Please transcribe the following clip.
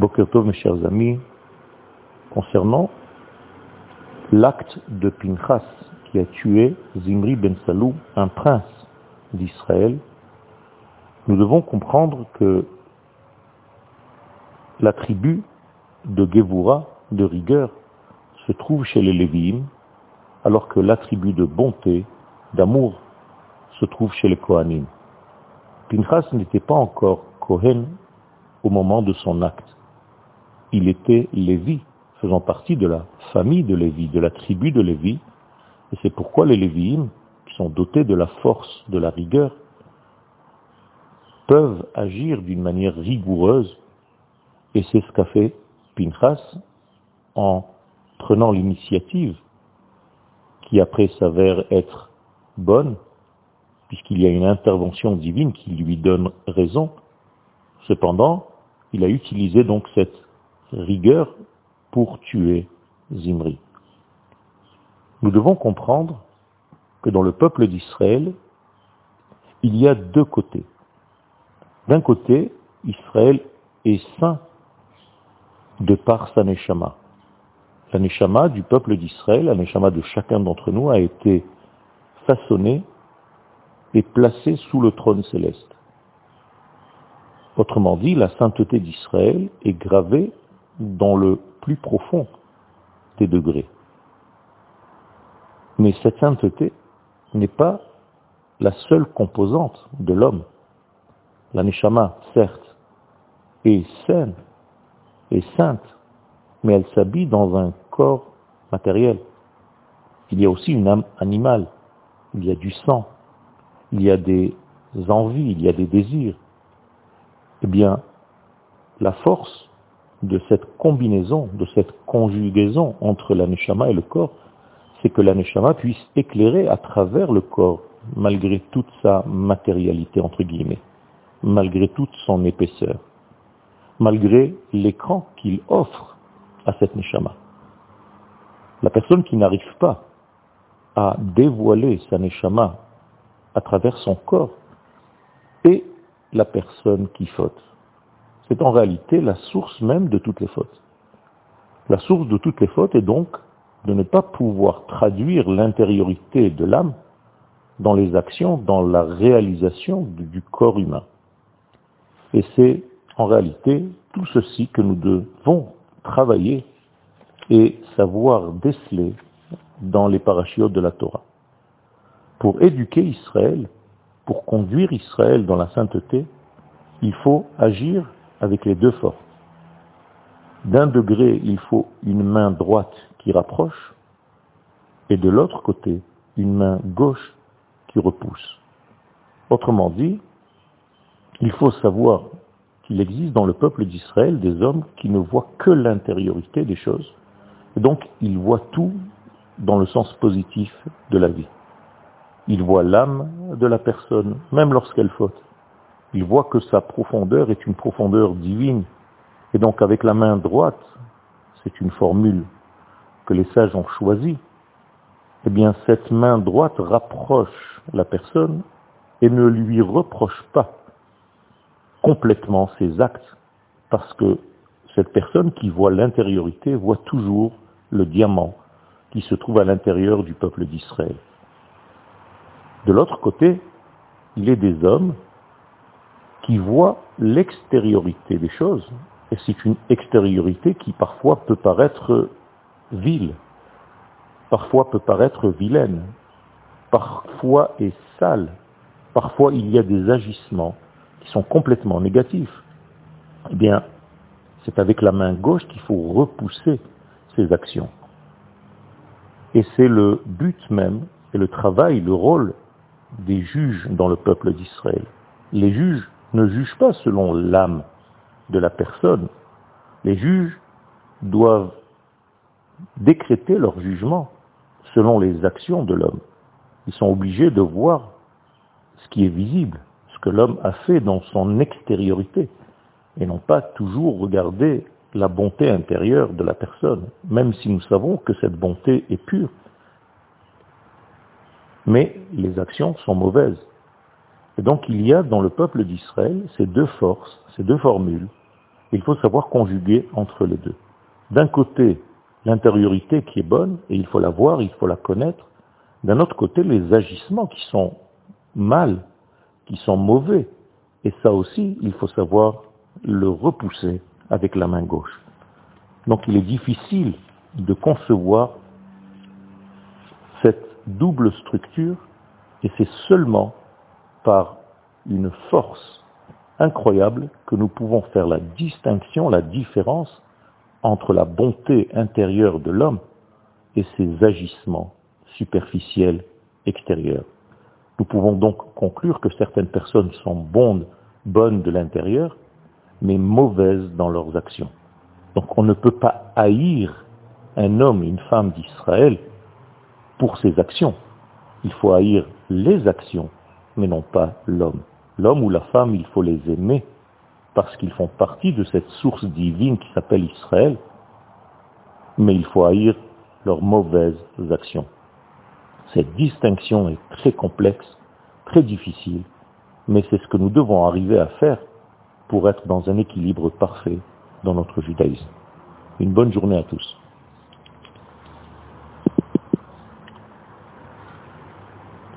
Bokertov, mes chers amis, concernant l'acte de Pinchas qui a tué Zimri ben Salou, un prince d'Israël, nous devons comprendre que la tribu de Gevura, de rigueur, se trouve chez les Lévi'im, alors que l'attribut de bonté, d'amour, se trouve chez les Kohanim. Pinchas n'était pas encore Kohen au moment de son acte. Il était Lévi, faisant partie de la famille de Lévi, de la tribu de Lévi, et c'est pourquoi les Lévi'im, qui sont dotés de la force, de la rigueur, peuvent agir d'une manière rigoureuse, et c'est ce qu'a fait Pinchas en prenant l'initiative, qui après s'avère être bonne, puisqu'il y a une intervention divine qui lui donne raison. Cependant, il a utilisé donc cette rigueur pour tuer Zimri. Nous devons comprendre que dans le peuple d'Israël, il y a deux côtés. D'un côté, Israël est saint de par sa neshama. La du peuple d'Israël, la neshama de chacun d'entre nous a été façonnée et placée sous le trône céleste. Autrement dit, la sainteté d'Israël est gravée dans le plus profond des degrés. Mais cette sainteté n'est pas la seule composante de l'homme. La neshama, certes, est saine, est sainte, mais elle s'habille dans un corps matériel. Il y a aussi une âme animale, il y a du sang, il y a des envies, il y a des désirs. Eh bien, la force de cette combinaison, de cette conjugaison entre la et le corps, c'est que la puisse éclairer à travers le corps, malgré toute sa matérialité, entre guillemets, malgré toute son épaisseur, malgré l'écran qu'il offre à cette neshama. La personne qui n'arrive pas à dévoiler sa neshama à travers son corps est la personne qui faute. C'est en réalité la source même de toutes les fautes. La source de toutes les fautes est donc de ne pas pouvoir traduire l'intériorité de l'âme dans les actions, dans la réalisation du corps humain. Et c'est en réalité tout ceci que nous devons travailler et savoir déceler dans les parachutes de la Torah. Pour éduquer Israël, pour conduire Israël dans la sainteté, il faut agir avec les deux forces. D'un degré, il faut une main droite qui rapproche, et de l'autre côté, une main gauche qui repousse. Autrement dit, il faut savoir qu'il existe dans le peuple d'Israël des hommes qui ne voient que l'intériorité des choses, et donc ils voient tout dans le sens positif de la vie. Ils voient l'âme de la personne, même lorsqu'elle faute. Ils voient que sa profondeur est une profondeur divine. Et donc avec la main droite, c'est une formule que les sages ont choisie, eh bien cette main droite rapproche la personne et ne lui reproche pas complètement ses actes, parce que cette personne qui voit l'intériorité voit toujours le diamant qui se trouve à l'intérieur du peuple d'Israël. De l'autre côté, il est des hommes qui voient l'extériorité des choses, et c'est une extériorité qui parfois peut paraître vile, parfois peut paraître vilaine, parfois est sale, parfois il y a des agissements qui sont complètement négatifs. Eh bien, c'est avec la main gauche qu'il faut repousser ces actions. Et c'est le but même, et le travail, le rôle des juges dans le peuple d'Israël. Les juges ne jugent pas selon l'âme de la personne. Les juges doivent décréter leur jugement selon les actions de l'homme. Ils sont obligés de voir ce qui est visible, ce que l'homme a fait dans son extériorité, et non pas toujours regarder la bonté intérieure de la personne, même si nous savons que cette bonté est pure. Mais les actions sont mauvaises. Et donc il y a dans le peuple d'Israël ces deux forces, ces deux formules. Il faut savoir conjuguer entre les deux. D'un côté, l'intériorité qui est bonne, et il faut la voir, il faut la connaître. D'un autre côté, les agissements qui sont mal, qui sont mauvais. Et ça aussi, il faut savoir le repousser avec la main gauche. Donc il est difficile de concevoir cette double structure et c'est seulement par une force incroyable que nous pouvons faire la distinction, la différence entre la bonté intérieure de l'homme et ses agissements superficiels extérieurs. Nous pouvons donc conclure que certaines personnes sont bonnes, bonnes de l'intérieur, mais mauvaises dans leurs actions. Donc on ne peut pas haïr un homme, une femme d'Israël pour ses actions. Il faut haïr les actions, mais non pas l'homme. L'homme ou la femme, il faut les aimer parce qu'ils font partie de cette source divine qui s'appelle Israël, mais il faut haïr leurs mauvaises actions. Cette distinction est très complexe, très difficile, mais c'est ce que nous devons arriver à faire pour être dans un équilibre parfait dans notre judaïsme. Une bonne journée à tous.